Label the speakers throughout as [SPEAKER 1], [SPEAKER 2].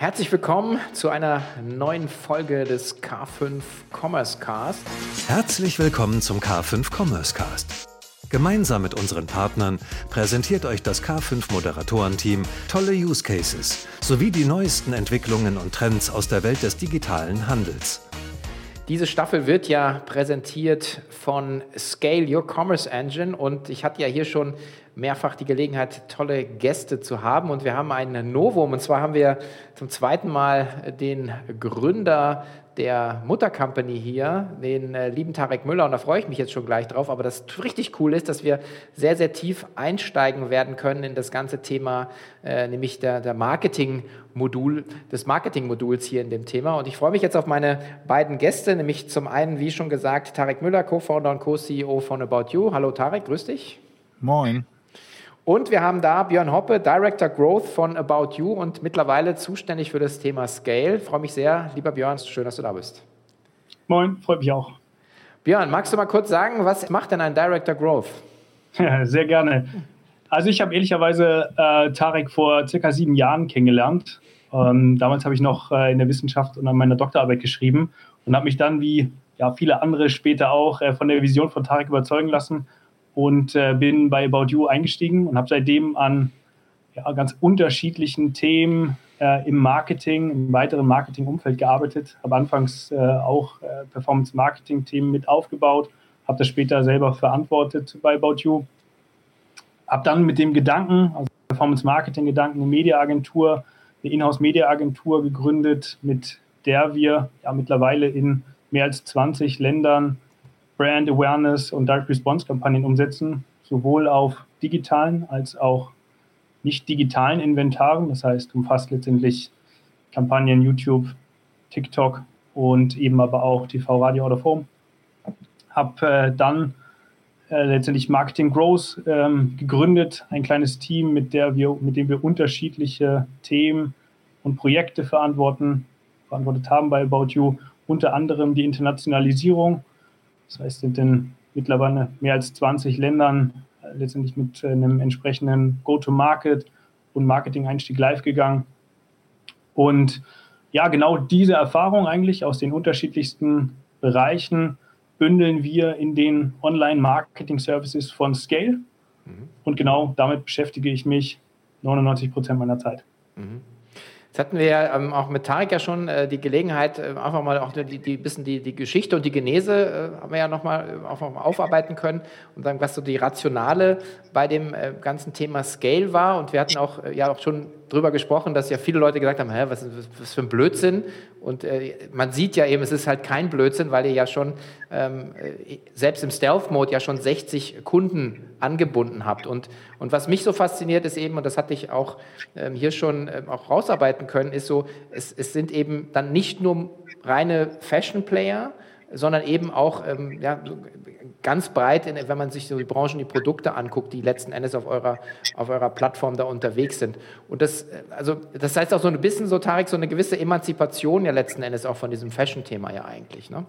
[SPEAKER 1] Herzlich willkommen zu einer neuen Folge des K5 Commerce Cast.
[SPEAKER 2] Herzlich willkommen zum K5 Commerce Cast. Gemeinsam mit unseren Partnern präsentiert euch das K5 Moderatorenteam tolle Use Cases sowie die neuesten Entwicklungen und Trends aus der Welt des digitalen Handels.
[SPEAKER 1] Diese Staffel wird ja präsentiert von Scale Your Commerce Engine und ich hatte ja hier schon mehrfach die Gelegenheit, tolle Gäste zu haben und wir haben ein Novum und zwar haben wir zum zweiten Mal den Gründer der Muttercompany hier, den äh, lieben Tarek Müller, und da freue ich mich jetzt schon gleich drauf. Aber das richtig cool ist, dass wir sehr, sehr tief einsteigen werden können in das ganze Thema, äh, nämlich der, der Marketing-Modul, des Marketing-Moduls hier in dem Thema. Und ich freue mich jetzt auf meine beiden Gäste, nämlich zum einen, wie schon gesagt, Tarek Müller, Co-Founder und Co-CEO von About You. Hallo Tarek, grüß dich.
[SPEAKER 3] Moin.
[SPEAKER 1] Und wir haben da Björn Hoppe, Director Growth von About You und mittlerweile zuständig für das Thema Scale. Ich freue mich sehr. Lieber Björn, schön, dass du da bist.
[SPEAKER 4] Moin, freut mich auch.
[SPEAKER 1] Björn, magst du mal kurz sagen, was macht denn ein Director Growth?
[SPEAKER 4] Ja, sehr gerne. Also ich habe ehrlicherweise äh, Tarek vor circa sieben Jahren kennengelernt. Ähm, damals habe ich noch äh, in der Wissenschaft und an meiner Doktorarbeit geschrieben und habe mich dann, wie ja, viele andere später auch, äh, von der Vision von Tarek überzeugen lassen und äh, bin bei About You eingestiegen und habe seitdem an ja, ganz unterschiedlichen Themen äh, im Marketing, im weiteren Marketingumfeld gearbeitet. Habe anfangs äh, auch äh, Performance-Marketing-Themen mit aufgebaut, habe das später selber verantwortet bei About You. Habe dann mit dem Gedanken, also Performance-Marketing-Gedanken, eine Mediaagentur, eine Inhouse-Media-Agentur gegründet, mit der wir ja mittlerweile in mehr als 20 Ländern Brand Awareness und Direct Response Kampagnen umsetzen, sowohl auf digitalen als auch nicht digitalen Inventaren. Das heißt, umfasst letztendlich Kampagnen YouTube, TikTok und eben aber auch TV, Radio oder Form. Habe äh, dann äh, letztendlich Marketing Growth ähm, gegründet, ein kleines Team, mit, der wir, mit dem wir unterschiedliche Themen und Projekte verantworten, verantwortet haben bei About You, unter anderem die Internationalisierung das heißt, sind in mittlerweile mehr als 20 Ländern äh, letztendlich mit äh, einem entsprechenden Go-to-Market und Marketing-Einstieg live gegangen. Und ja, genau diese Erfahrung eigentlich aus den unterschiedlichsten Bereichen bündeln wir in den Online-Marketing-Services von Scale. Mhm. Und genau damit beschäftige ich mich 99 Prozent meiner Zeit. Mhm.
[SPEAKER 1] Jetzt hatten wir ja ähm, auch mit Tarek ja schon äh, die Gelegenheit, äh, einfach mal auch die, die bisschen die, die Geschichte und die Genese äh, haben wir ja nochmal äh, mal aufarbeiten können und sagen, was so die Rationale bei dem äh, ganzen Thema Scale war. Und wir hatten auch äh, ja auch schon drüber gesprochen, dass ja viele Leute gesagt haben, Hä, was, was für ein Blödsinn. Und äh, man sieht ja eben, es ist halt kein Blödsinn, weil ihr ja schon ähm, äh, selbst im Stealth-Mode ja schon 60 Kunden angebunden habt. Und, und was mich so fasziniert ist eben, und das hatte ich auch ähm, hier schon ähm, auch rausarbeiten können, ist so, es, es sind eben dann nicht nur reine Fashion-Player, sondern eben auch ähm, ja, ganz breit, wenn man sich so die Branchen, die Produkte anguckt, die letzten Endes auf eurer, auf eurer Plattform da unterwegs sind. Und das, also, das heißt auch so ein bisschen so, Tarek, so eine gewisse Emanzipation ja letzten Endes auch von diesem Fashion-Thema ja eigentlich, ne?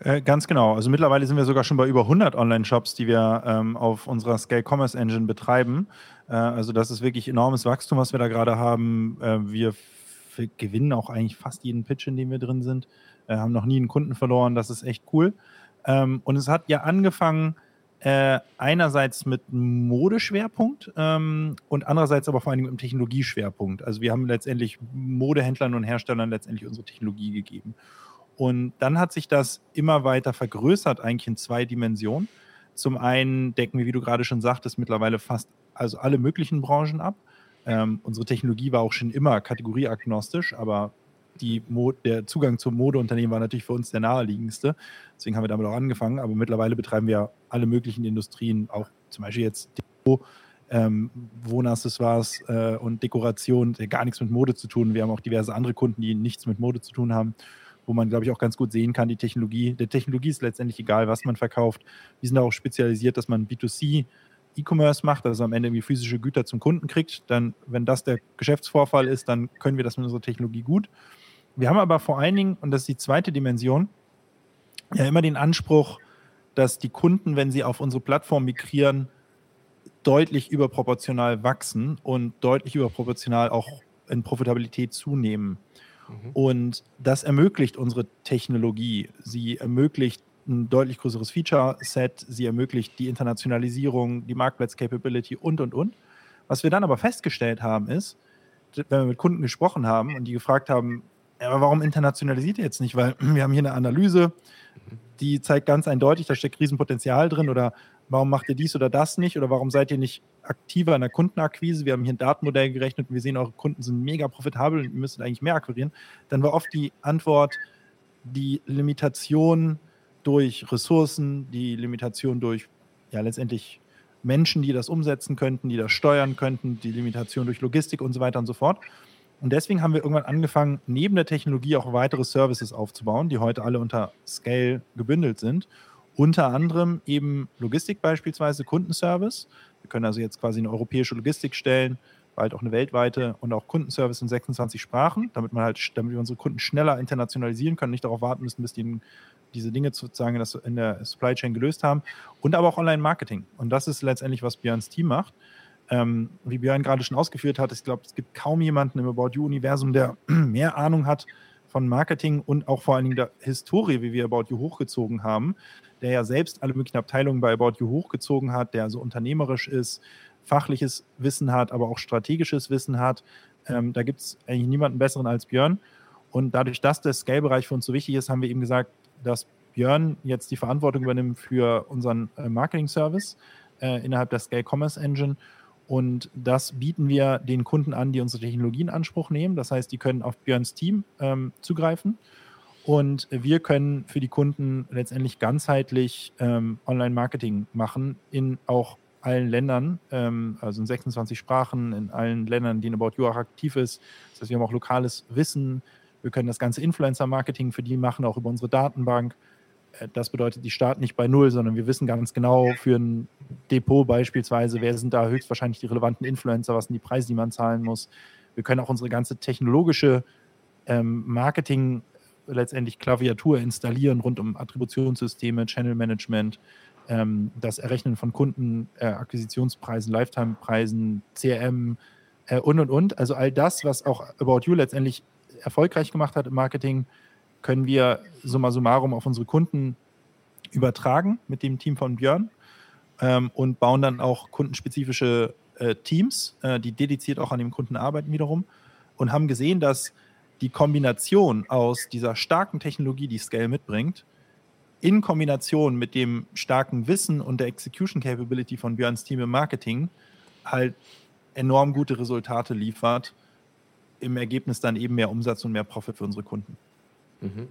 [SPEAKER 3] Äh, ganz genau. Also mittlerweile sind wir sogar schon bei über 100 Online-Shops, die wir ähm, auf unserer Scale Commerce Engine betreiben. Äh, also das ist wirklich enormes Wachstum, was wir da gerade haben. Äh, wir gewinnen auch eigentlich fast jeden Pitch, in dem wir drin sind. Äh, haben noch nie einen Kunden verloren. Das ist echt cool. Ähm, und es hat ja angefangen äh, einerseits mit Modeschwerpunkt ähm, und andererseits aber vor allem mit einem Technologieschwerpunkt. Also wir haben letztendlich Modehändlern und Herstellern letztendlich unsere Technologie gegeben. Und dann hat sich das immer weiter vergrößert, eigentlich in zwei Dimensionen. Zum einen decken wir, wie du gerade schon sagtest, mittlerweile fast also alle möglichen Branchen ab. Ähm, unsere Technologie war auch schon immer kategorieagnostisch, aber die der Zugang zum Modeunternehmen war natürlich für uns der naheliegendste. Deswegen haben wir damit auch angefangen. Aber mittlerweile betreiben wir alle möglichen Industrien, auch zum Beispiel jetzt Deko, ähm, Wohnaccessoires äh, und Dekoration, der gar nichts mit Mode zu tun. Wir haben auch diverse andere Kunden, die nichts mit Mode zu tun haben, wo man, glaube ich, auch ganz gut sehen kann, die Technologie. Der Technologie ist letztendlich egal, was man verkauft. Wir sind auch spezialisiert, dass man B2C E-Commerce macht, also am Ende irgendwie physische Güter zum Kunden kriegt, dann, wenn das der Geschäftsvorfall ist, dann können wir das mit unserer Technologie gut. Wir haben aber vor allen Dingen, und das ist die zweite Dimension, ja immer den Anspruch, dass die Kunden, wenn sie auf unsere Plattform migrieren, deutlich überproportional wachsen und deutlich überproportional auch in Profitabilität zunehmen. Mhm. Und das ermöglicht unsere Technologie. Sie ermöglicht ein deutlich größeres Feature-Set, sie ermöglicht die Internationalisierung, die Marktplatz-Capability und, und, und. Was wir dann aber festgestellt haben, ist, wenn wir mit Kunden gesprochen haben und die gefragt haben, aber warum internationalisiert ihr jetzt nicht? Weil wir haben hier eine Analyse, die zeigt ganz eindeutig, da steckt Riesenpotenzial drin oder warum macht ihr dies oder das nicht oder warum seid ihr nicht aktiver in der Kundenakquise? Wir haben hier ein Datenmodell gerechnet und wir sehen, eure Kunden sind mega profitabel und ihr müsstet eigentlich mehr akquirieren. Dann war oft die Antwort, die Limitation durch Ressourcen, die Limitation durch ja letztendlich Menschen, die das umsetzen könnten, die das steuern könnten, die Limitation durch Logistik und so weiter und so fort. Und deswegen haben wir irgendwann angefangen, neben der Technologie auch weitere Services aufzubauen, die heute alle unter Scale gebündelt sind. Unter anderem eben Logistik beispielsweise, Kundenservice. Wir können also jetzt quasi eine europäische Logistik stellen, bald auch eine weltweite und auch Kundenservice in 26 Sprachen, damit man halt, damit wir unsere Kunden schneller internationalisieren können, nicht darauf warten müssen, bis die diese Dinge sozusagen in der Supply Chain gelöst haben. Und aber auch Online-Marketing. Und das ist letztendlich, was Björns Team macht. Ähm, wie Björn gerade schon ausgeführt hat, ich glaube, es gibt kaum jemanden im About You-Universum, der mehr Ahnung hat von Marketing und auch vor allen Dingen der Historie, wie wir About You hochgezogen haben, der ja selbst alle möglichen Abteilungen bei About You hochgezogen hat, der so unternehmerisch ist, fachliches Wissen hat, aber auch strategisches Wissen hat. Ähm, da gibt es eigentlich niemanden besseren als Björn. Und dadurch, dass der Scale-Bereich für uns so wichtig ist, haben wir eben gesagt, dass Björn jetzt die Verantwortung übernimmt für unseren äh, Marketing-Service äh, innerhalb der Scale Commerce Engine und das bieten wir den Kunden an, die unsere Technologie in Anspruch nehmen. Das heißt, die können auf Björns Team ähm, zugreifen. Und wir können für die Kunden letztendlich ganzheitlich ähm, Online-Marketing machen in auch allen Ländern, ähm, also in 26 Sprachen, in allen Ländern, die in About You auch aktiv ist. Das heißt, wir haben auch lokales Wissen. Wir können das ganze Influencer-Marketing für die machen, auch über unsere Datenbank. Äh, das bedeutet, die starten nicht bei Null, sondern wir wissen ganz genau für ein Depot beispielsweise, wer sind da höchstwahrscheinlich die relevanten Influencer, was sind die Preise, die man zahlen muss. Wir können auch unsere ganze technologische ähm, Marketing letztendlich Klaviatur installieren rund um Attributionssysteme, Channel Management, ähm, das Errechnen von Kunden, äh, Akquisitionspreisen, Lifetime-Preisen, CRM äh, und und und. Also all das, was auch About You letztendlich erfolgreich gemacht hat im Marketing, können wir summa summarum auf unsere Kunden übertragen mit dem Team von Björn ähm, und bauen dann auch kundenspezifische äh, Teams, äh, die dediziert auch an dem Kunden arbeiten wiederum und haben gesehen, dass die Kombination aus dieser starken Technologie, die Scale mitbringt, in Kombination mit dem starken Wissen und der Execution Capability von Björns Team im Marketing halt enorm gute Resultate liefert, im Ergebnis dann eben mehr Umsatz und mehr Profit für unsere Kunden.
[SPEAKER 1] Mhm.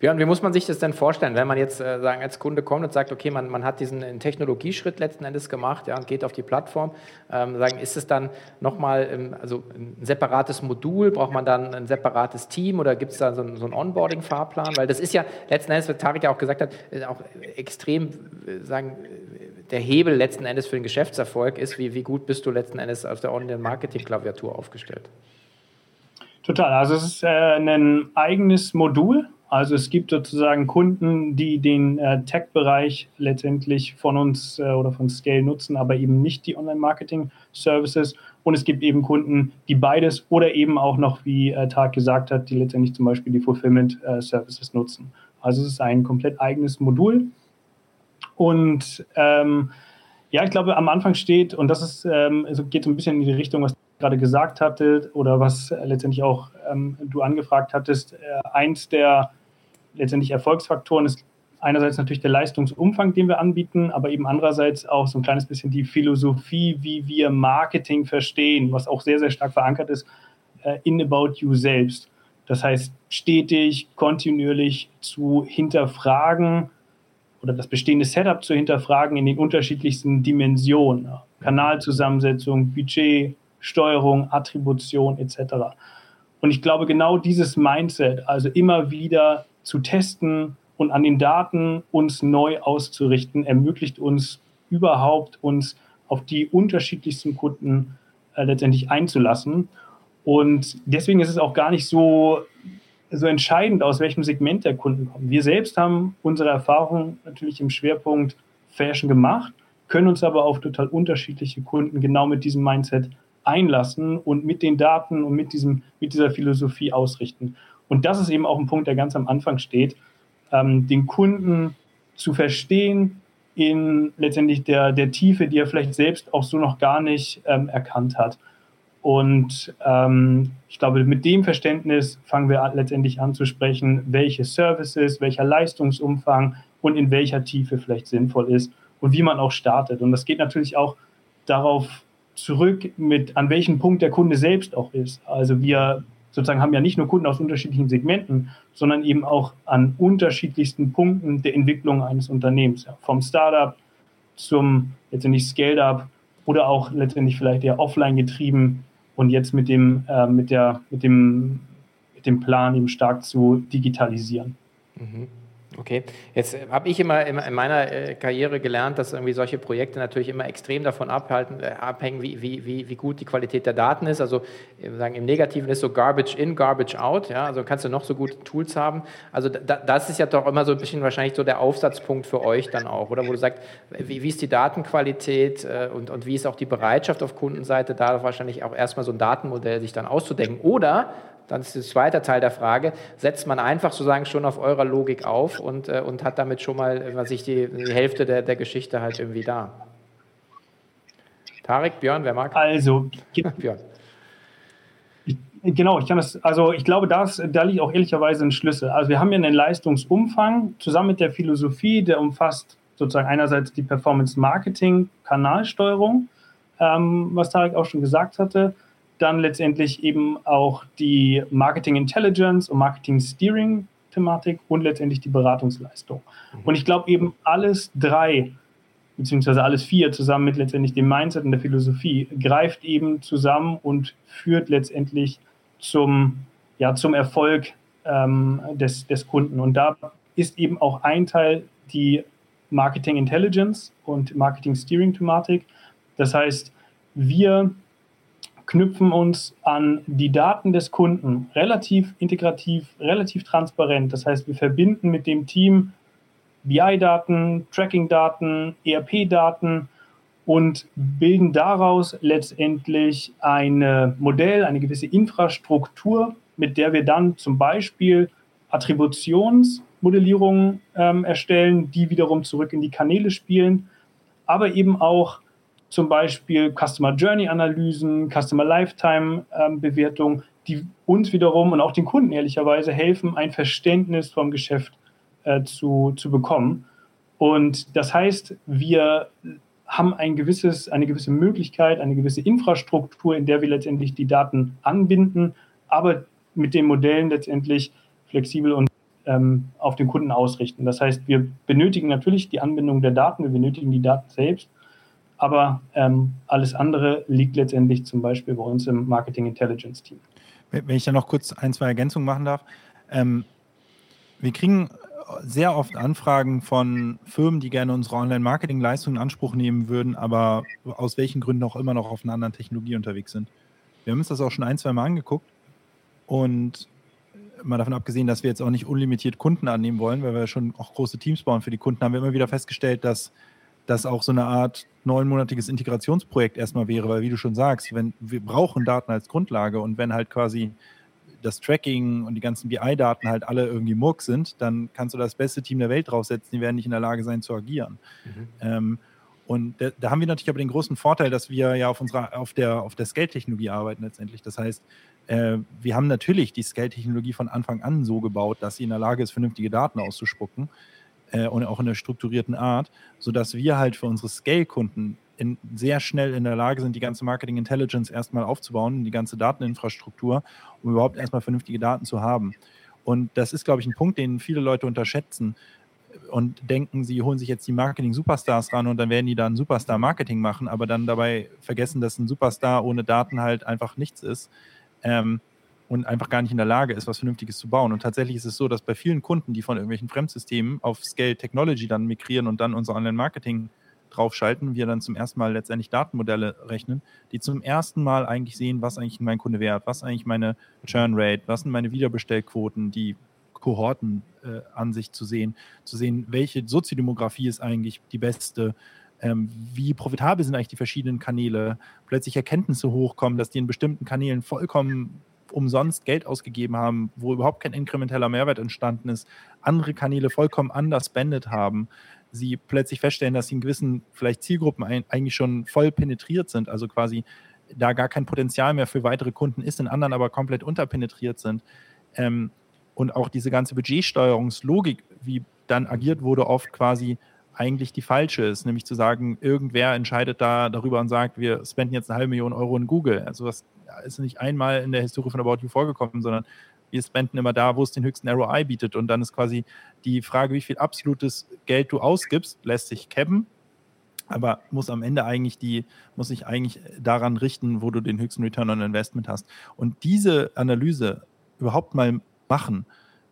[SPEAKER 1] Björn, wie muss man sich das denn vorstellen, wenn man jetzt äh, sagen, als Kunde kommt und sagt, okay, man, man hat diesen äh, Technologieschritt letzten Endes gemacht ja, und geht auf die Plattform, ähm, sagen, ist es dann nochmal ähm, also ein separates Modul, braucht man dann ein separates Team oder gibt es da so, so einen Onboarding-Fahrplan? Weil das ist ja letzten Endes, wie Tarek ja auch gesagt hat, äh, auch extrem, äh, sagen, der Hebel letzten Endes für den Geschäftserfolg ist, wie, wie gut bist du letzten Endes auf der Online-Marketing-Klaviatur aufgestellt?
[SPEAKER 4] Total. Also es ist äh, ein eigenes Modul. Also es gibt sozusagen Kunden, die den äh, Tech-Bereich letztendlich von uns äh, oder von Scale nutzen, aber eben nicht die Online-Marketing-Services. Und es gibt eben Kunden, die beides oder eben auch noch, wie äh, Tag gesagt hat, die letztendlich zum Beispiel die Fulfillment-Services äh, nutzen. Also es ist ein komplett eigenes Modul. Und ähm, ja, ich glaube, am Anfang steht, und das ist, ähm, geht so ein bisschen in die Richtung, was gerade gesagt hatte oder was letztendlich auch ähm, du angefragt hattest, äh, eins der letztendlich Erfolgsfaktoren ist einerseits natürlich der Leistungsumfang, den wir anbieten, aber eben andererseits auch so ein kleines bisschen die Philosophie, wie wir Marketing verstehen, was auch sehr, sehr stark verankert ist äh, in About You selbst. Das heißt, stetig, kontinuierlich zu hinterfragen oder das bestehende Setup zu hinterfragen in den unterschiedlichsten Dimensionen. Kanalzusammensetzung, Budget, Steuerung, Attribution etc. Und ich glaube, genau dieses Mindset, also immer wieder zu testen und an den Daten uns neu auszurichten, ermöglicht uns überhaupt, uns auf die unterschiedlichsten Kunden äh, letztendlich einzulassen. Und deswegen ist es auch gar nicht so, so entscheidend, aus welchem Segment der Kunden kommen. Wir selbst haben unsere Erfahrung natürlich im Schwerpunkt Fashion gemacht, können uns aber auf total unterschiedliche Kunden genau mit diesem Mindset einlassen und mit den Daten und mit, diesem, mit dieser Philosophie ausrichten. Und das ist eben auch ein Punkt, der ganz am Anfang steht, ähm, den Kunden zu verstehen in letztendlich der, der Tiefe, die er vielleicht selbst auch so noch gar nicht ähm, erkannt hat. Und ähm, ich glaube, mit dem Verständnis fangen wir letztendlich an zu sprechen, welche Services, welcher Leistungsumfang und in welcher Tiefe vielleicht sinnvoll ist und wie man auch startet. Und das geht natürlich auch darauf zurück, mit an welchem Punkt der Kunde selbst auch ist. Also wir sozusagen haben ja nicht nur Kunden aus unterschiedlichen Segmenten, sondern eben auch an unterschiedlichsten Punkten der Entwicklung eines Unternehmens, ja, vom Startup zum letztendlich Scaled-up oder auch letztendlich vielleicht eher offline getrieben und jetzt mit dem, äh, mit der, mit dem, mit dem Plan eben stark zu digitalisieren.
[SPEAKER 1] Mhm. Okay, jetzt äh, habe ich immer in meiner äh, Karriere gelernt, dass irgendwie solche Projekte natürlich immer extrem davon abhalten, äh, abhängen, wie, wie, wie gut die Qualität der Daten ist. Also sagen, im Negativen ist so Garbage in, Garbage out. Ja? Also kannst du noch so gute Tools haben. Also da, das ist ja doch immer so ein bisschen wahrscheinlich so der Aufsatzpunkt für euch dann auch, oder wo du sagst, wie, wie ist die Datenqualität und, und wie ist auch die Bereitschaft auf Kundenseite, da wahrscheinlich auch erstmal so ein Datenmodell sich dann auszudenken. Oder dann ist der zweite Teil der Frage, setzt man einfach sozusagen schon auf eurer Logik auf und, äh, und hat damit schon mal, was ich die, die Hälfte der, der Geschichte halt irgendwie da. Tarek, Björn, wer mag?
[SPEAKER 4] Also, Björn. Genau, ich kann das, also ich glaube, das, da liegt auch ehrlicherweise ein Schlüssel. Also wir haben ja einen Leistungsumfang zusammen mit der Philosophie, der umfasst sozusagen einerseits die Performance Marketing, Kanalsteuerung, ähm, was Tarek auch schon gesagt hatte, dann letztendlich eben auch die Marketing Intelligence und Marketing Steering Thematik und letztendlich die Beratungsleistung. Mhm. Und ich glaube eben alles drei, beziehungsweise alles vier zusammen mit letztendlich dem Mindset und der Philosophie greift eben zusammen und führt letztendlich zum, ja, zum Erfolg ähm, des, des Kunden. Und da ist eben auch ein Teil die Marketing Intelligence und Marketing Steering Thematik. Das heißt, wir knüpfen uns an die Daten des Kunden relativ integrativ, relativ transparent. Das heißt, wir verbinden mit dem Team BI-Daten, Tracking-Daten, ERP-Daten und bilden daraus letztendlich ein Modell, eine gewisse Infrastruktur, mit der wir dann zum Beispiel Attributionsmodellierungen ähm, erstellen, die wiederum zurück in die Kanäle spielen, aber eben auch zum Beispiel Customer Journey Analysen, Customer Lifetime ähm, Bewertung, die uns wiederum und auch den Kunden ehrlicherweise helfen, ein Verständnis vom Geschäft äh, zu, zu bekommen. Und das heißt, wir haben ein gewisses, eine gewisse Möglichkeit, eine gewisse Infrastruktur, in der wir letztendlich die Daten anbinden, aber mit den Modellen letztendlich flexibel und ähm, auf den Kunden ausrichten. Das heißt, wir benötigen natürlich die Anbindung der Daten, wir benötigen die Daten selbst, aber ähm, alles andere liegt letztendlich zum Beispiel bei uns im Marketing Intelligence Team.
[SPEAKER 3] Wenn ich da noch kurz ein, zwei Ergänzungen machen darf. Ähm, wir kriegen sehr oft Anfragen von Firmen, die gerne unsere Online-Marketing-Leistungen in Anspruch nehmen würden, aber aus welchen Gründen auch immer noch auf einer anderen Technologie unterwegs sind. Wir haben uns das auch schon ein, zwei Mal angeguckt und mal davon abgesehen, dass wir jetzt auch nicht unlimitiert Kunden annehmen wollen, weil wir schon auch große Teams bauen für die Kunden, haben wir immer wieder festgestellt, dass das auch so eine Art neunmonatiges Integrationsprojekt erstmal wäre, weil wie du schon sagst, wenn wir brauchen Daten als Grundlage und wenn halt quasi das Tracking und die ganzen BI-Daten halt alle irgendwie Murk sind, dann kannst du das beste Team der Welt draufsetzen, die werden nicht in der Lage sein zu agieren. Mhm. Ähm, und da, da, haben wir natürlich aber den großen Vorteil, dass wir ja auf unserer, auf der, auf der Scale-Technologie arbeiten letztendlich. Das heißt, äh, wir haben natürlich die Scale-Technologie von Anfang an so gebaut, dass sie in der Lage ist, vernünftige Daten auszuspucken äh, und auch in einer strukturierten Art, sodass wir halt für unsere Scale-Kunden sehr schnell in der Lage sind, die ganze Marketing Intelligence erstmal aufzubauen, die ganze Dateninfrastruktur, um überhaupt erstmal vernünftige Daten zu haben. Und das ist, glaube ich, ein Punkt, den viele Leute unterschätzen und denken, sie holen sich jetzt die Marketing-Superstars ran und dann werden die dann Superstar-Marketing machen, aber dann dabei vergessen, dass ein Superstar ohne Daten halt einfach nichts ist. Ähm, und einfach gar nicht in der Lage ist, was Vernünftiges zu bauen. Und tatsächlich ist es so, dass bei vielen Kunden, die von irgendwelchen Fremdsystemen auf Scale Technology dann migrieren und dann unser Online-Marketing draufschalten, wir dann zum ersten Mal letztendlich Datenmodelle rechnen, die zum ersten Mal eigentlich sehen, was eigentlich mein Kunde wert, was eigentlich meine Churn Rate, was sind meine Wiederbestellquoten, die Kohortenansicht äh, zu sehen, zu sehen, welche Soziodemografie ist eigentlich die beste, ähm, wie profitabel sind eigentlich die verschiedenen Kanäle, plötzlich Erkenntnisse hochkommen, dass die in bestimmten Kanälen vollkommen umsonst Geld ausgegeben haben, wo überhaupt kein inkrementeller Mehrwert entstanden ist, andere Kanäle vollkommen anders spendet haben, sie plötzlich feststellen, dass sie in gewissen vielleicht Zielgruppen ein, eigentlich schon voll penetriert sind, also quasi da gar kein Potenzial mehr für weitere Kunden ist, in anderen aber komplett unterpenetriert sind. Ähm, und auch diese ganze Budgetsteuerungslogik, wie dann agiert wurde, oft quasi eigentlich die falsche ist, nämlich zu sagen, irgendwer entscheidet da darüber und sagt, wir spenden jetzt eine halbe Million Euro in Google. Also das ist nicht einmal in der Historie von About You vorgekommen, sondern wir spenden immer da, wo es den höchsten ROI bietet. Und dann ist quasi die Frage, wie viel absolutes Geld du ausgibst, lässt sich cappen, aber muss am Ende eigentlich die, muss sich eigentlich daran richten, wo du den höchsten Return on Investment hast. Und diese Analyse überhaupt mal machen,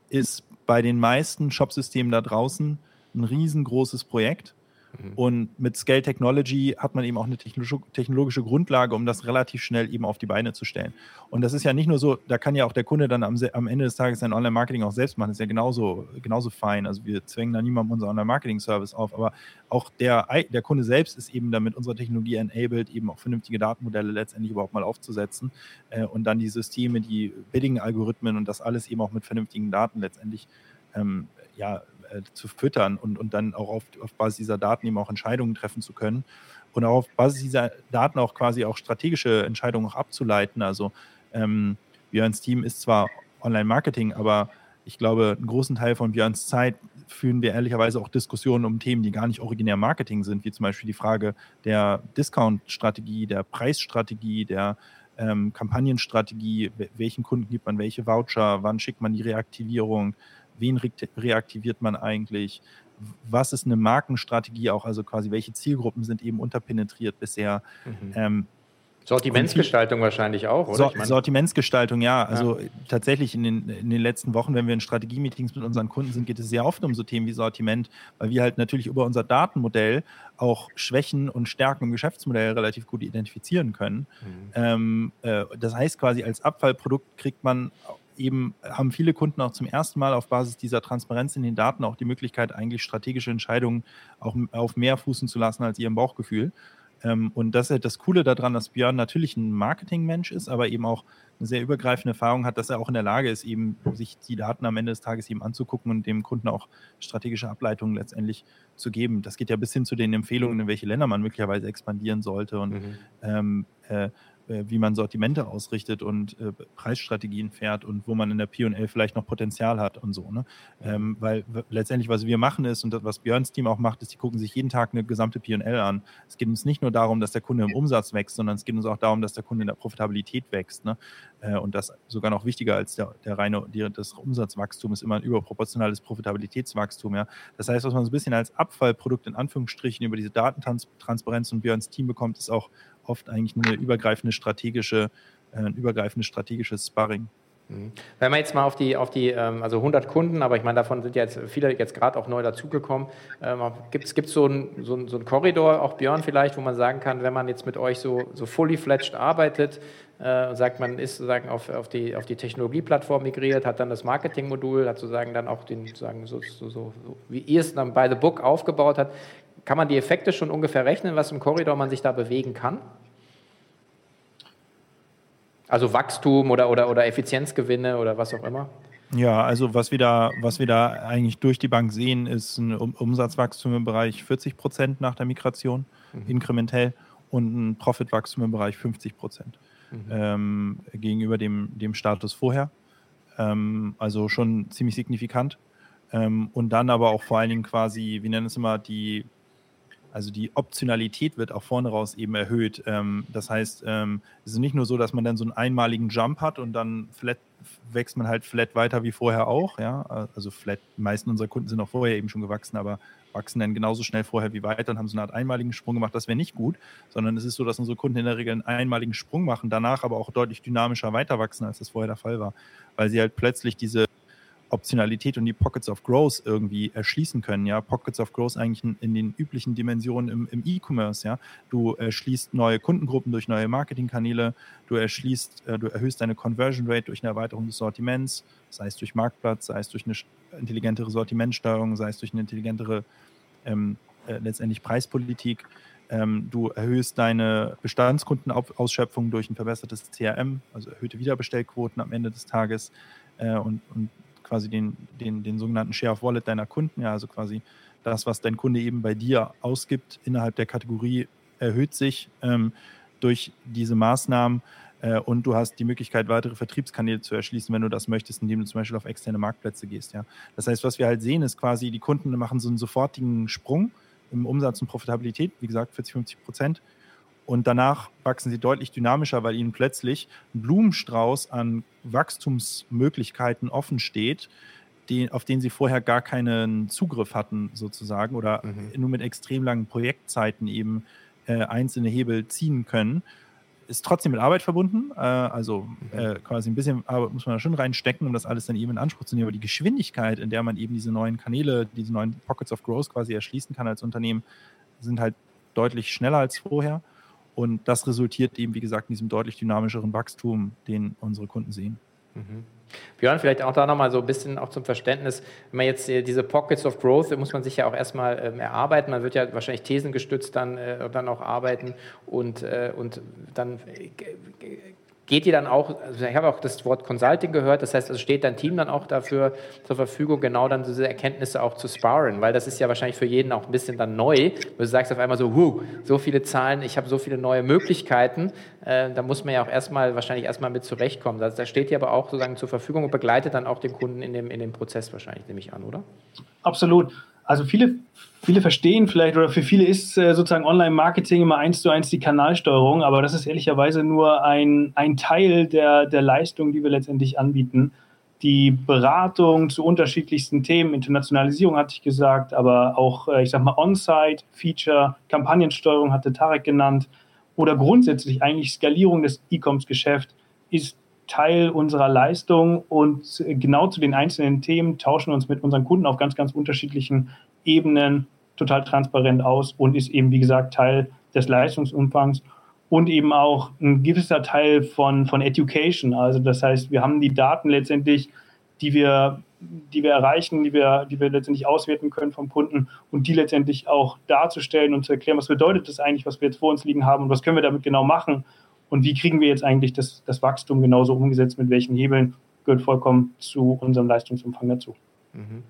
[SPEAKER 3] ist bei den meisten Shopsystemen da draußen ein riesengroßes Projekt. Mhm. Und mit Scale Technology hat man eben auch eine technologische Grundlage, um das relativ schnell eben auf die Beine zu stellen. Und das ist ja nicht nur so, da kann ja auch der Kunde dann am, am Ende des Tages sein Online-Marketing auch selbst machen. Das ist ja genauso, genauso fein. Also wir zwängen da niemandem unser Online-Marketing-Service auf, aber auch der, der Kunde selbst ist eben damit unserer Technologie enabled, eben auch vernünftige Datenmodelle letztendlich überhaupt mal aufzusetzen äh, und dann die Systeme, die Bidding-Algorithmen und das alles eben auch mit vernünftigen Daten letztendlich ähm, ja, äh, zu füttern und, und dann auch auf, auf Basis dieser Daten eben auch Entscheidungen treffen zu können und auch auf Basis dieser Daten auch quasi auch strategische Entscheidungen auch abzuleiten. Also ähm, Björns Team ist zwar Online-Marketing, aber ich glaube, einen großen Teil von Björns Zeit führen wir ehrlicherweise auch Diskussionen um Themen, die gar nicht originär Marketing sind, wie zum Beispiel die Frage der Discount-Strategie, der Preisstrategie, der ähm, Kampagnenstrategie, welchen Kunden gibt man welche Voucher, wann schickt man die Reaktivierung, wen re reaktiviert man eigentlich, was ist eine Markenstrategie auch, also quasi welche Zielgruppen sind eben unterpenetriert bisher. Mhm. Ähm,
[SPEAKER 1] Sortimentsgestaltung wahrscheinlich auch, oder?
[SPEAKER 3] So, Sortimentsgestaltung, ja. Also ja. tatsächlich in den, in den letzten Wochen, wenn wir in Strategie-Meetings mit unseren Kunden sind, geht es sehr oft um so Themen wie Sortiment, weil wir halt natürlich über unser Datenmodell auch Schwächen und Stärken im Geschäftsmodell relativ gut identifizieren können. Mhm. Ähm, äh, das heißt quasi, als Abfallprodukt kriegt man eben haben viele Kunden auch zum ersten Mal auf Basis dieser Transparenz in den Daten auch die Möglichkeit, eigentlich strategische Entscheidungen auch auf mehr fußen zu lassen als ihrem Bauchgefühl. Ähm, und das ist halt das Coole daran, dass Björn natürlich ein Marketingmensch ist, aber eben auch eine sehr übergreifende Erfahrung hat, dass er auch in der Lage ist, eben sich die Daten am Ende des Tages eben anzugucken und dem Kunden auch strategische Ableitungen letztendlich zu geben. Das geht ja bis hin zu den Empfehlungen, in welche Länder man möglicherweise expandieren sollte. Und mhm. ähm, äh, äh, wie man Sortimente ausrichtet und äh, Preisstrategien fährt und wo man in der P&L vielleicht noch Potenzial hat und so. Ne? Ähm, weil letztendlich, was wir machen ist und das, was Björns Team auch macht, ist, die gucken sich jeden Tag eine gesamte P&L an. Es geht uns nicht nur darum, dass der Kunde im Umsatz wächst, sondern es geht uns auch darum, dass der Kunde in der Profitabilität wächst. Ne? Äh, und das sogar noch wichtiger als der, der reine, die, das Umsatzwachstum ist immer ein überproportionales Profitabilitätswachstum. Ja? Das heißt, was man so ein bisschen als Abfallprodukt in Anführungsstrichen über diese Datentransparenz und Björns Team bekommt, ist auch oft eigentlich eine übergreifende strategische, äh, ein übergreifendes strategisches Sparring.
[SPEAKER 1] Mhm. Wenn wir jetzt mal auf die, auf die ähm, also 100 Kunden, aber ich meine, davon sind ja jetzt viele jetzt gerade auch neu dazugekommen. Ähm, Gibt es so einen so so ein Korridor, auch Björn vielleicht, wo man sagen kann, wenn man jetzt mit euch so, so fully fledged arbeitet äh, und sagt, man ist sozusagen auf, auf, die, auf die Technologieplattform migriert, hat dann das Marketingmodul, hat sozusagen dann auch den, sozusagen so, so, so, wie ihr es dann by the book aufgebaut hat, kann man die Effekte schon ungefähr rechnen, was im Korridor man sich da bewegen kann? Also Wachstum oder, oder, oder Effizienzgewinne oder was auch immer?
[SPEAKER 3] Ja, also was wir da, was wir da eigentlich durch die Bank sehen, ist ein Umsatzwachstum im Bereich 40 Prozent nach der Migration, mhm. inkrementell, und ein Profitwachstum im Bereich 50 Prozent mhm. ähm, gegenüber dem, dem Status vorher. Ähm, also schon ziemlich signifikant. Ähm, und dann aber auch vor allen Dingen quasi, wir nennen es immer die also die Optionalität wird auch vorne raus eben erhöht. Ähm, das heißt, ähm, es ist nicht nur so, dass man dann so einen einmaligen Jump hat und dann flat, wächst man halt flat weiter wie vorher auch. Ja? Also flat, die meisten unserer Kunden sind auch vorher eben schon gewachsen, aber wachsen dann genauso schnell vorher wie weiter und haben so eine Art einmaligen Sprung gemacht. Das wäre nicht gut, sondern es ist so, dass unsere Kunden in der Regel einen einmaligen Sprung machen, danach aber auch deutlich dynamischer weiter wachsen, als das vorher der Fall war, weil sie halt plötzlich diese Optionalität und die Pockets of Growth irgendwie erschließen können. Ja, Pockets of Growth eigentlich in, in den üblichen Dimensionen im, im E-Commerce. Ja, du erschließt neue Kundengruppen durch neue Marketingkanäle, du erschließt, äh, du erhöhst deine Conversion Rate durch eine Erweiterung des Sortiments, sei es durch Marktplatz, sei es durch eine intelligentere Sortimentsteuerung, sei es durch eine intelligentere ähm, äh, letztendlich Preispolitik. Ähm, du erhöhst deine Bestandskundenausschöpfung durch ein verbessertes CRM, also erhöhte Wiederbestellquoten am Ende des Tages äh, und, und quasi den, den, den sogenannten Share of Wallet deiner Kunden, ja, also quasi das, was dein Kunde eben bei dir ausgibt innerhalb der Kategorie, erhöht sich ähm, durch diese Maßnahmen äh, und du hast die Möglichkeit, weitere Vertriebskanäle zu erschließen, wenn du das möchtest, indem du zum Beispiel auf externe Marktplätze gehst. Ja. Das heißt, was wir halt sehen, ist quasi, die Kunden machen so einen sofortigen Sprung im Umsatz und Profitabilität, wie gesagt, 40, 50 Prozent. Und danach wachsen sie deutlich dynamischer, weil ihnen plötzlich ein Blumenstrauß an Wachstumsmöglichkeiten offen steht, die, auf den sie vorher gar keinen Zugriff hatten, sozusagen, oder mhm. nur mit extrem langen Projektzeiten eben äh, einzelne Hebel ziehen können. Ist trotzdem mit Arbeit verbunden, äh, also mhm. äh, quasi ein bisschen Arbeit muss man da schon reinstecken, um das alles dann eben in Anspruch zu nehmen. Aber die Geschwindigkeit, in der man eben diese neuen Kanäle, diese neuen Pockets of Growth quasi erschließen kann als Unternehmen, sind halt deutlich schneller als vorher. Und das resultiert eben, wie gesagt, in diesem deutlich dynamischeren Wachstum, den unsere Kunden sehen.
[SPEAKER 1] Mhm. Björn, vielleicht auch da nochmal so ein bisschen auch zum Verständnis, wenn man jetzt diese Pockets of Growth, muss man sich ja auch erstmal ähm, erarbeiten. Man wird ja wahrscheinlich thesengestützt dann, äh, dann auch arbeiten und, äh, und dann äh, geht ihr dann auch, also ich habe auch das Wort Consulting gehört, das heißt, also steht dein Team dann auch dafür zur Verfügung, genau dann diese Erkenntnisse auch zu sparen, weil das ist ja wahrscheinlich für jeden auch ein bisschen dann neu, wo du sagst auf einmal so, huh, so viele Zahlen, ich habe so viele neue Möglichkeiten, äh, da muss man ja auch erstmal, wahrscheinlich erstmal mit zurechtkommen. Das, da steht ihr aber auch sozusagen zur Verfügung und begleitet dann auch den Kunden in dem, in dem Prozess wahrscheinlich, nehme ich an, oder?
[SPEAKER 4] Absolut. Also viele, viele verstehen vielleicht oder für viele ist äh, sozusagen Online-Marketing immer eins zu eins die Kanalsteuerung, aber das ist ehrlicherweise nur ein, ein Teil der, der Leistung, die wir letztendlich anbieten. Die Beratung zu unterschiedlichsten Themen, Internationalisierung hatte ich gesagt, aber auch, äh, ich sag mal, On-Site, Feature, Kampagnensteuerung hatte Tarek genannt oder grundsätzlich eigentlich Skalierung des E-Commerce-Geschäfts ist Teil unserer Leistung und genau zu den einzelnen Themen tauschen wir uns mit unseren Kunden auf ganz, ganz unterschiedlichen Ebenen total transparent aus und ist eben, wie gesagt, Teil des Leistungsumfangs und eben auch ein gewisser Teil von, von Education. Also das heißt, wir haben die Daten letztendlich, die wir, die wir erreichen, die wir, die wir letztendlich auswerten können vom Kunden und die letztendlich auch darzustellen und zu erklären, was bedeutet das eigentlich, was wir jetzt vor uns liegen haben und was können wir damit genau machen und wie kriegen wir jetzt eigentlich das, das Wachstum genauso umgesetzt, mit welchen Hebeln, gehört vollkommen zu unserem Leistungsumfang dazu.
[SPEAKER 1] Mhm.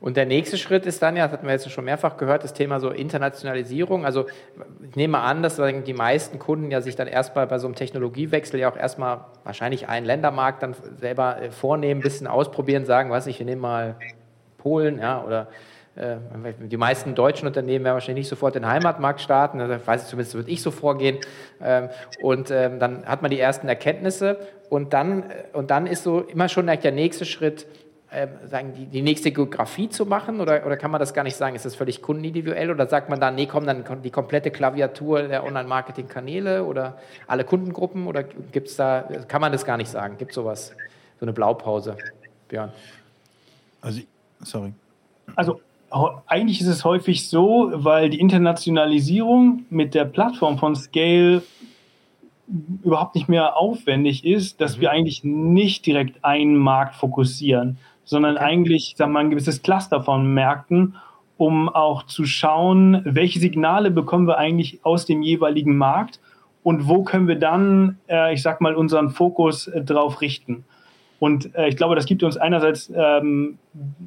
[SPEAKER 1] Und der nächste Schritt ist dann ja, das hatten wir jetzt schon mehrfach gehört, das Thema so Internationalisierung. Also ich nehme an, dass die meisten Kunden ja sich dann erstmal bei so einem Technologiewechsel ja auch erstmal wahrscheinlich einen Ländermarkt dann selber äh, vornehmen, ein bisschen ausprobieren, sagen, was ich, wir nehmen mal Polen, ja, oder die meisten deutschen Unternehmen werden wahrscheinlich nicht sofort den Heimatmarkt starten, also weiß ich zumindest, würde ich so vorgehen. Ähm, und ähm, dann hat man die ersten Erkenntnisse und dann, äh, und dann ist so immer schon der nächste Schritt, ähm, sagen, die, die nächste Geografie zu machen oder, oder kann man das gar nicht sagen? Ist das völlig kundenindividuell oder sagt man dann, nee, komm, dann die komplette Klaviatur der Online-Marketing-Kanäle oder alle Kundengruppen oder gibt es da, kann man das gar nicht sagen? Gibt es sowas, so eine Blaupause, Björn?
[SPEAKER 3] Also, sorry.
[SPEAKER 4] Also eigentlich ist es häufig so, weil die Internationalisierung mit der Plattform von Scale überhaupt nicht mehr aufwendig ist, dass mhm. wir eigentlich nicht direkt einen Markt fokussieren, sondern okay. eigentlich, sagen wir mal, ein gewisses Cluster von Märkten, um auch zu schauen, welche Signale bekommen wir eigentlich aus dem jeweiligen Markt und wo können wir dann, äh, ich sag mal, unseren Fokus äh, drauf richten. Und äh, ich glaube, das gibt uns einerseits ähm,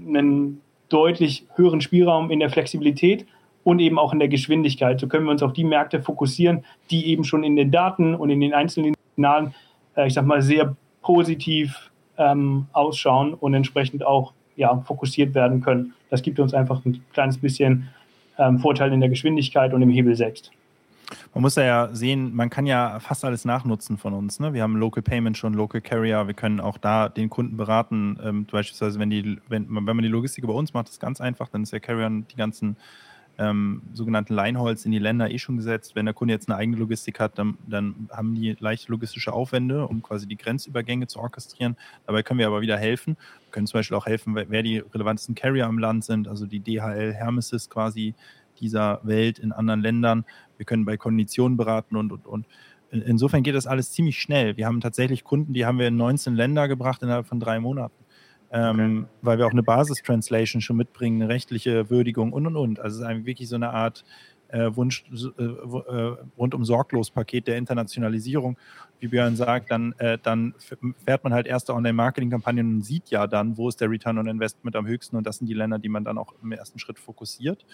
[SPEAKER 4] einen deutlich höheren Spielraum in der Flexibilität und eben auch in der Geschwindigkeit. So können wir uns auf die Märkte fokussieren, die eben schon in den Daten und in den einzelnen Signalen, äh, ich sag mal, sehr positiv ähm, ausschauen und entsprechend auch ja, fokussiert werden können. Das gibt uns einfach ein kleines bisschen ähm, Vorteil in der Geschwindigkeit und im Hebel selbst.
[SPEAKER 3] Man muss ja sehen, man kann ja fast alles nachnutzen von uns. Ne? Wir haben Local Payment schon, Local Carrier, wir können auch da den Kunden beraten. Ähm, beispielsweise, wenn, die, wenn, wenn man die Logistik über uns macht, ist ganz einfach, dann ist der Carrier die ganzen ähm, sogenannten Lineholds in die Länder eh schon gesetzt. Wenn der Kunde jetzt eine eigene Logistik hat, dann, dann haben die leichte logistische Aufwände, um quasi die Grenzübergänge zu orchestrieren. Dabei können wir aber wieder helfen. Wir können zum Beispiel auch helfen, wer die relevantesten Carrier im Land sind, also die DHL Hermesis quasi dieser Welt in anderen Ländern. Wir können bei Konditionen beraten und, und, und. Insofern geht das alles ziemlich schnell. Wir haben tatsächlich Kunden, die haben wir in 19 Länder gebracht innerhalb von drei Monaten. ähm, okay. weil wir auch eine Basis-Translation schon mitbringen, eine rechtliche Würdigung und und und. Also es ist eigentlich wirklich so eine Art äh, Wunsch äh, äh, rundum sorglos Paket der Internationalisierung. Wie Björn sagt, dann, äh, dann fährt man halt erste Online-Marketing-Kampagnen und sieht ja dann, wo ist der Return on Investment am höchsten und das sind die Länder, die man dann auch im ersten Schritt fokussiert.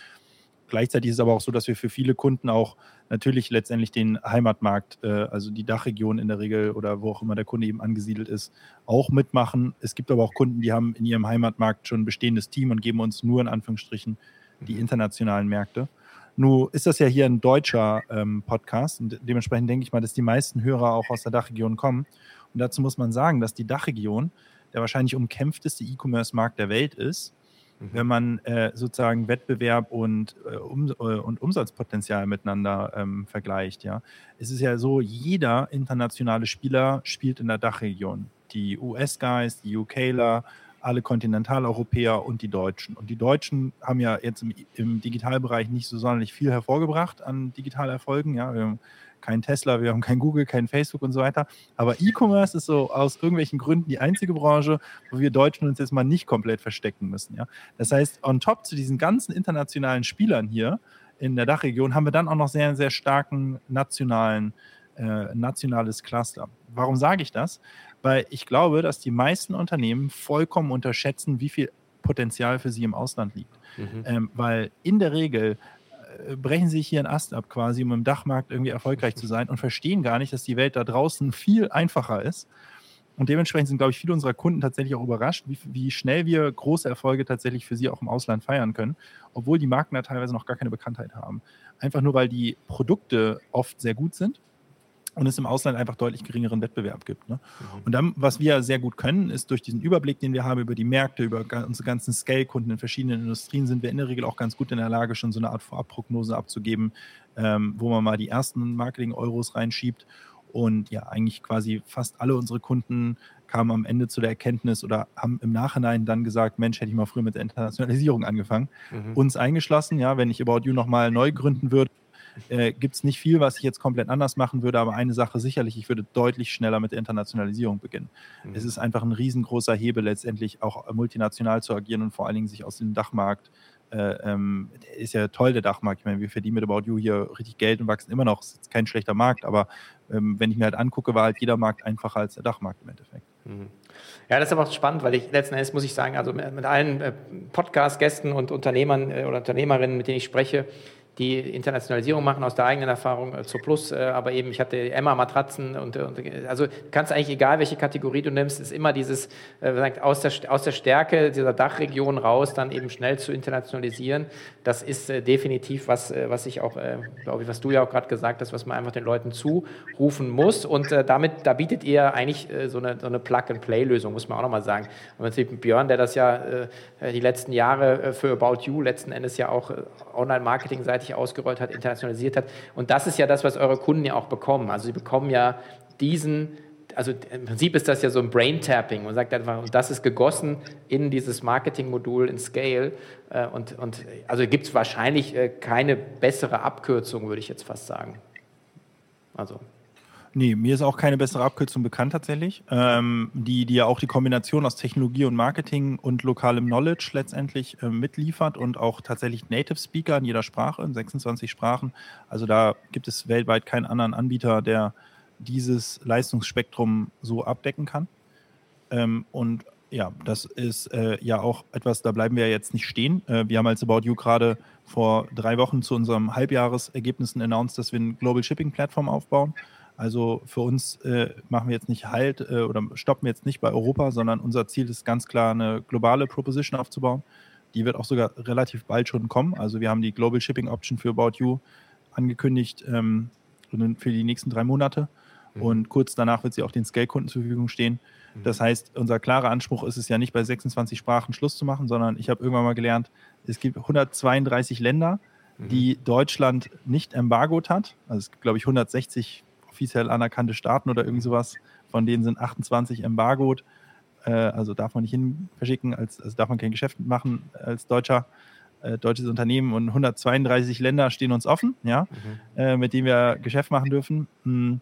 [SPEAKER 3] Gleichzeitig ist es aber auch so, dass wir für viele Kunden auch natürlich letztendlich den Heimatmarkt, äh, also die Dachregion in der Regel oder wo auch immer der Kunde eben angesiedelt ist, auch mitmachen. Es gibt aber auch Kunden, die haben in ihrem Heimatmarkt schon ein bestehendes Team und geben uns nur in Anführungsstrichen die mhm. internationalen Märkte. Nun ist das ja hier ein deutscher ähm, Podcast und dementsprechend denke ich mal, dass die meisten Hörer auch aus der Dachregion kommen. Und dazu muss man sagen, dass die Dachregion der wahrscheinlich umkämpfteste E-Commerce-Markt der Welt ist Mhm. wenn man äh, sozusagen Wettbewerb und, äh, um, äh, und Umsatzpotenzial miteinander ähm, vergleicht. Ja. Es ist ja so, jeder internationale Spieler spielt in der Dachregion. Die US-Guys, die UKler, alle Kontinentaleuropäer und die Deutschen. Und die Deutschen haben ja jetzt im, im Digitalbereich nicht so sonderlich viel hervorgebracht an Digitalerfolgen. Ja. Wir haben kein Tesla, wir haben kein Google, kein Facebook und so weiter. Aber E-Commerce ist so aus irgendwelchen Gründen die einzige Branche, wo wir Deutschen uns jetzt mal nicht komplett verstecken müssen. Ja? Das heißt, on top zu diesen ganzen internationalen Spielern hier in der Dachregion haben wir dann auch noch sehr, sehr starken nationalen, äh, nationales Cluster. Warum sage ich das? Weil ich glaube, dass die meisten Unternehmen vollkommen unterschätzen, wie viel Potenzial für sie im Ausland liegt. Mhm. Ähm, weil in der Regel brechen sich hier einen Ast ab quasi, um im Dachmarkt irgendwie erfolgreich zu sein und verstehen gar nicht, dass die Welt da draußen viel einfacher ist. Und dementsprechend sind, glaube ich, viele unserer Kunden tatsächlich auch überrascht, wie, wie schnell wir große Erfolge tatsächlich für sie auch im Ausland feiern können, obwohl die Marken da teilweise noch gar keine Bekanntheit haben. Einfach nur, weil die Produkte oft sehr gut sind und es im Ausland einfach deutlich geringeren Wettbewerb gibt. Ne? Mhm. Und dann, was wir sehr gut können, ist durch diesen Überblick, den wir haben über die Märkte, über unsere ganzen Scale-Kunden in verschiedenen Industrien, sind wir in der Regel auch ganz gut in der Lage, schon so eine Art Vorabprognose abzugeben, ähm, wo man mal die ersten Marketing-Euros reinschiebt. Und ja, eigentlich quasi fast alle unsere Kunden kamen am Ende zu der Erkenntnis oder haben im Nachhinein dann gesagt, Mensch, hätte ich mal früher mit der Internationalisierung angefangen. Mhm. Uns eingeschlossen, ja, wenn ich About You nochmal neu gründen würde, äh, gibt es nicht viel, was ich jetzt komplett anders machen würde, aber eine Sache sicherlich, ich würde deutlich schneller mit der Internationalisierung beginnen. Mhm. Es ist einfach ein riesengroßer Hebel, letztendlich auch multinational zu agieren und vor allen Dingen sich aus dem Dachmarkt äh, ähm, ist ja toll, der Dachmarkt. Ich meine, wir verdienen mit About You hier richtig Geld und wachsen immer noch. Es ist kein schlechter Markt, aber ähm, wenn ich mir halt angucke, war halt jeder Markt einfacher als der Dachmarkt im Endeffekt. Mhm.
[SPEAKER 1] Ja, das ist aber auch spannend, weil ich letzten Endes muss ich sagen, also mit, mit allen äh, Podcast-Gästen und Unternehmern äh, oder Unternehmerinnen, mit denen ich spreche, die Internationalisierung machen aus der eigenen Erfahrung äh, zur Plus, äh, aber eben ich hatte Emma Matratzen und, und also kannst eigentlich egal welche Kategorie du nimmst, ist immer dieses äh, aus der aus der Stärke dieser Dachregion raus dann eben schnell zu internationalisieren. Das ist äh, definitiv was was ich auch glaube ich, was du ja auch gerade gesagt hast, was man einfach den Leuten zurufen muss und damit da bietet ihr eigentlich so eine so eine Plug-and-Play-Lösung, muss man auch nochmal sagen. Und Prinzip Björn, der das ja die letzten Jahre für About You letzten Endes ja auch Online-Marketing-seitig richtig ausgerollt hat, internationalisiert hat. Und das ist ja das, was eure Kunden ja auch bekommen. Also sie bekommen ja diesen also im Prinzip ist das ja so ein Brain-Tapping. Man sagt einfach, das ist gegossen in dieses Marketing-Modul in Scale. Äh, und, und also gibt es wahrscheinlich äh, keine bessere Abkürzung, würde ich jetzt fast sagen.
[SPEAKER 3] Also. Nee, mir ist auch keine bessere Abkürzung bekannt tatsächlich, ähm, die, die ja auch die Kombination aus Technologie und Marketing und lokalem Knowledge letztendlich äh, mitliefert und auch tatsächlich Native Speaker in jeder Sprache, in 26 Sprachen. Also da gibt es weltweit keinen anderen Anbieter, der dieses Leistungsspektrum so abdecken kann. Ähm, und ja, das ist äh, ja auch etwas, da bleiben wir ja jetzt nicht stehen. Äh, wir haben als About You gerade vor drei Wochen zu unserem Halbjahresergebnissen announced, dass wir eine Global Shipping Plattform aufbauen. Also für uns äh, machen wir jetzt nicht Halt äh, oder stoppen jetzt nicht bei Europa, sondern unser Ziel ist ganz klar, eine globale Proposition aufzubauen. Die wird auch sogar relativ bald schon kommen. Also wir haben die Global Shipping Option für About You angekündigt ähm, für die nächsten drei Monate. Mhm. Und kurz danach wird sie auch den Scale-Kunden zur Verfügung stehen. Mhm. Das heißt, unser klarer Anspruch ist es ja nicht bei 26 Sprachen Schluss zu machen, sondern ich habe irgendwann mal gelernt, es gibt 132 Länder, mhm. die Deutschland nicht embargot hat. Also es gibt, glaube ich, 160 offiziell anerkannte Staaten oder irgend sowas. Von denen sind 28 embargot. Äh, also darf man nicht hin verschicken, als, also darf man kein Geschäft machen als Deutscher, äh, deutsches Unternehmen. Und 132 Länder stehen uns offen, ja, mhm. äh, mit denen wir Geschäft machen dürfen. Hm.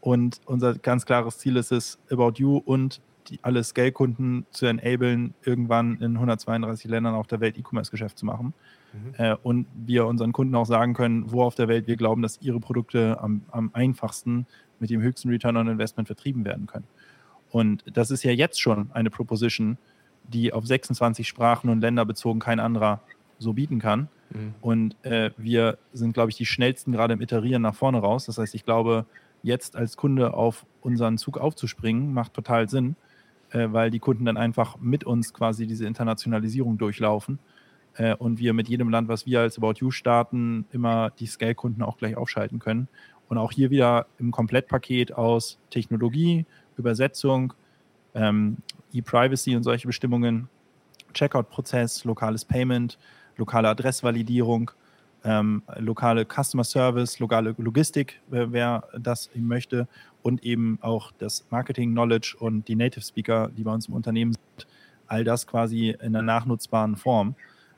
[SPEAKER 3] Und unser ganz klares Ziel ist es, About You und die, alle Scale-Kunden zu enablen, irgendwann in 132 Ländern auf der Welt E-Commerce-Geschäft zu machen. Mhm. Äh, und wir unseren Kunden auch sagen können, wo auf der Welt wir glauben, dass ihre Produkte am, am einfachsten mit dem höchsten Return on Investment vertrieben werden können. Und das ist ja jetzt schon eine Proposition, die auf 26 Sprachen und Länder bezogen kein anderer so bieten kann. Mhm. Und äh, wir sind, glaube ich, die schnellsten gerade im Iterieren nach vorne raus. Das heißt, ich glaube, jetzt als Kunde auf unseren Zug aufzuspringen, macht total Sinn, äh, weil die Kunden dann einfach mit uns quasi diese Internationalisierung durchlaufen äh, und wir mit jedem Land, was wir als About You starten, immer die Scale-Kunden auch gleich aufschalten können. Und auch hier wieder im Komplettpaket aus Technologie, Übersetzung, ähm, E-Privacy und solche Bestimmungen, Checkout-Prozess, lokales Payment, lokale Adressvalidierung, ähm, lokale Customer Service, lokale Logistik, wer das eben möchte, und eben auch das Marketing Knowledge und die Native Speaker, die bei uns im Unternehmen sind, all das quasi in einer nachnutzbaren Form.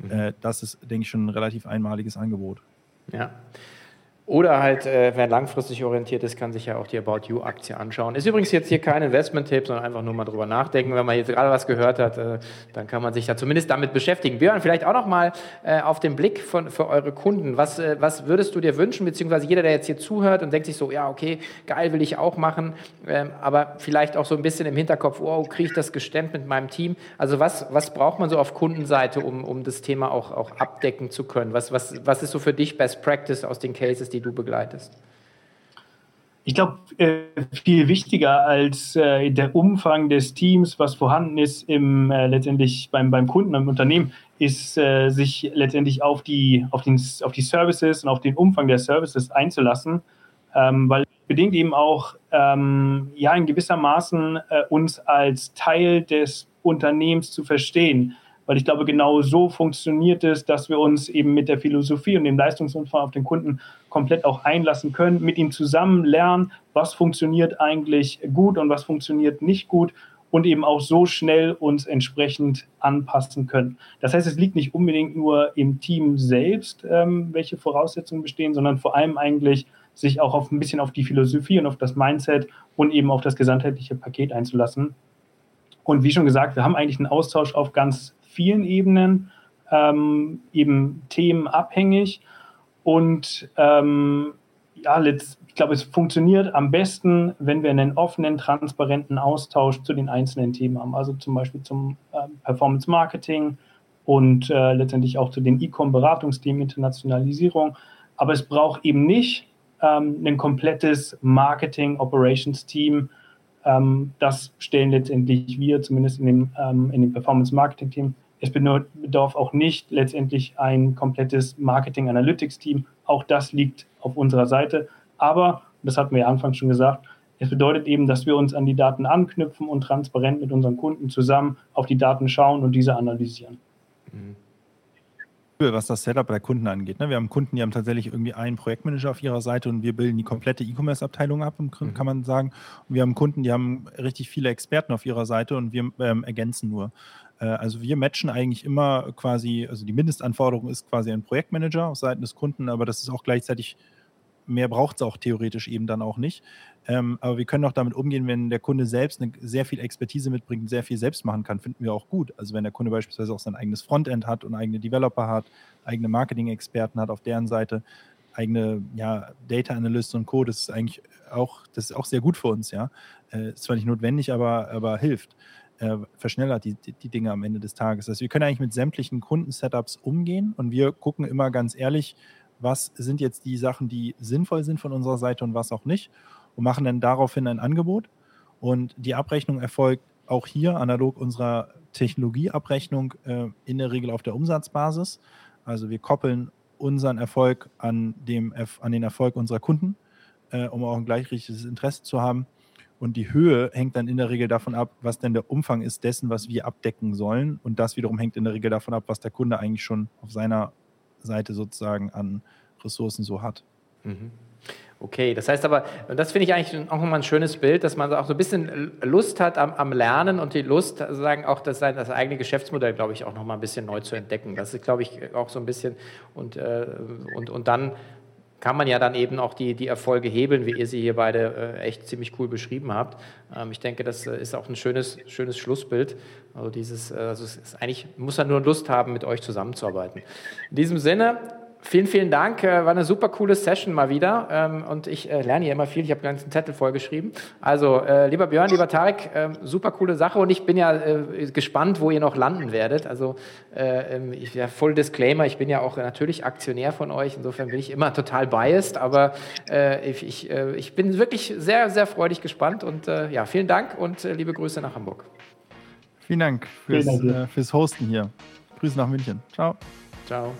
[SPEAKER 3] Äh, das ist, denke ich, schon ein relativ einmaliges Angebot.
[SPEAKER 1] Ja. Oder halt, äh, wer langfristig orientiert ist, kann sich ja auch die About You-Aktie anschauen. Ist übrigens jetzt hier kein Investment-Tipp, sondern einfach nur mal drüber nachdenken. Wenn man jetzt gerade was gehört hat, äh, dann kann man sich da zumindest damit beschäftigen. Björn, vielleicht auch noch mal äh, auf den Blick von, für eure Kunden. Was, äh, was würdest du dir wünschen, beziehungsweise jeder, der jetzt hier zuhört und denkt sich so, ja, okay, geil, will ich auch machen, ähm, aber vielleicht auch so ein bisschen im Hinterkopf, wow, kriege ich das gestemmt mit meinem Team? Also was, was braucht man so auf Kundenseite, um, um das Thema auch, auch abdecken zu können? Was, was, was ist so für dich Best Practice aus den Cases, die die du begleitest?
[SPEAKER 4] Ich glaube, äh, viel wichtiger als äh, der Umfang des Teams, was vorhanden ist im, äh, letztendlich beim, beim Kunden, im Unternehmen, ist, sich letztendlich auf die, auf, den, auf die Services und auf den Umfang der Services einzulassen, ähm, weil bedingt eben auch ähm, ja in gewisser Maßen uns als Teil des Unternehmens zu verstehen weil ich glaube, genau so funktioniert es, dass wir uns eben mit der Philosophie und dem Leistungsumfang auf den Kunden komplett auch einlassen können, mit ihm zusammen lernen, was funktioniert eigentlich gut und was funktioniert nicht gut und eben auch so schnell uns entsprechend anpassen können. Das heißt, es liegt nicht unbedingt nur im Team selbst, ähm, welche Voraussetzungen bestehen, sondern vor allem eigentlich sich auch auf ein bisschen auf die Philosophie und auf das Mindset und eben auf das gesamtheitliche Paket einzulassen. Und wie schon gesagt, wir haben eigentlich einen Austausch auf ganz vielen Ebenen, ähm, eben themenabhängig. Und ähm, ja, ich glaube, es funktioniert am besten, wenn wir einen offenen, transparenten Austausch zu den einzelnen Themen haben. Also zum Beispiel zum äh, Performance Marketing und äh, letztendlich auch zu den E-Com-Beratungsthemen, Internationalisierung. Aber es braucht eben nicht ähm, ein komplettes Marketing-Operations-Team. Ähm, das stellen letztendlich wir, zumindest in dem, ähm, in dem Performance-Marketing-Team, es bedarf auch nicht letztendlich ein komplettes Marketing-Analytics-Team. Auch das liegt auf unserer Seite. Aber, das hatten wir ja anfangs schon gesagt, es bedeutet eben, dass wir uns an die Daten anknüpfen und transparent mit unseren Kunden zusammen auf die Daten schauen und diese analysieren. Mhm
[SPEAKER 3] was das Setup bei Kunden angeht. Ne? Wir haben Kunden, die haben tatsächlich irgendwie einen Projektmanager auf ihrer Seite und wir bilden die komplette E-Commerce-Abteilung ab, mhm. kann man sagen. Und wir haben Kunden, die haben richtig viele Experten auf ihrer Seite und wir ähm, ergänzen nur. Äh, also wir matchen eigentlich immer quasi, also die Mindestanforderung ist quasi ein Projektmanager auf Seiten des Kunden, aber das ist auch gleichzeitig, mehr braucht es auch theoretisch eben dann auch nicht. Ähm, aber wir können auch damit umgehen, wenn der Kunde selbst eine, sehr viel Expertise mitbringt, sehr viel selbst machen kann, finden wir auch gut. Also wenn der Kunde beispielsweise auch sein eigenes Frontend hat und eigene Developer hat, eigene Marketing-Experten hat auf deren Seite, eigene ja, Data Analysts und Co., das ist eigentlich auch, das ist auch sehr gut für uns, ja. Äh, ist zwar nicht notwendig, aber, aber hilft äh, verschnellert die, die, Dinge am Ende des Tages. Also wir können eigentlich mit sämtlichen Kundensetups umgehen und wir gucken immer ganz ehrlich, was sind jetzt die Sachen, die sinnvoll sind von unserer Seite und was auch nicht und machen dann daraufhin ein Angebot. Und die Abrechnung erfolgt auch hier analog unserer Technologieabrechnung äh, in der Regel auf der Umsatzbasis. Also wir koppeln unseren Erfolg an, dem, an den Erfolg unserer Kunden, äh, um auch ein gleichrichtiges Interesse zu haben. Und die Höhe hängt dann in der Regel davon ab, was denn der Umfang ist dessen, was wir abdecken sollen. Und das wiederum hängt in der Regel davon ab, was der Kunde eigentlich schon auf seiner Seite sozusagen an Ressourcen so hat.
[SPEAKER 1] Mhm. Okay, das heißt aber, und das finde ich eigentlich auch nochmal ein schönes Bild, dass man auch so ein bisschen Lust hat am, am Lernen und die Lust, sozusagen auch das, das eigene Geschäftsmodell, glaube ich, auch nochmal ein bisschen neu zu entdecken. Das ist, glaube ich, auch so ein bisschen und, äh, und, und dann kann man ja dann eben auch die, die Erfolge hebeln, wie ihr sie hier beide äh, echt ziemlich cool beschrieben habt. Ähm, ich denke, das äh, ist auch ein schönes, schönes Schlussbild. Also dieses, äh, also es ist eigentlich, muss er nur Lust haben, mit euch zusammenzuarbeiten. In diesem Sinne, Vielen, vielen Dank. Äh, war eine super coole Session mal wieder. Ähm, und ich äh, lerne hier immer viel. Ich habe einen ganzen Zettel vollgeschrieben. Also, äh, lieber Björn, lieber Tarek, ähm, super coole Sache. Und ich bin ja gespannt, wo ihr noch landen werdet. Also, ähm, ich, ja, Full Disclaimer, ich bin ja auch natürlich Aktionär von euch. Insofern bin ich immer total biased. Aber ich, ich, ich bin wirklich sehr, sehr freudig gespannt. Und ja, vielen Dank und liebe Grüße nach Hamburg.
[SPEAKER 3] Vielen Dank fürs, vielen Dank. fürs Hosten hier. Grüße nach München. Ciao.
[SPEAKER 1] Ciao.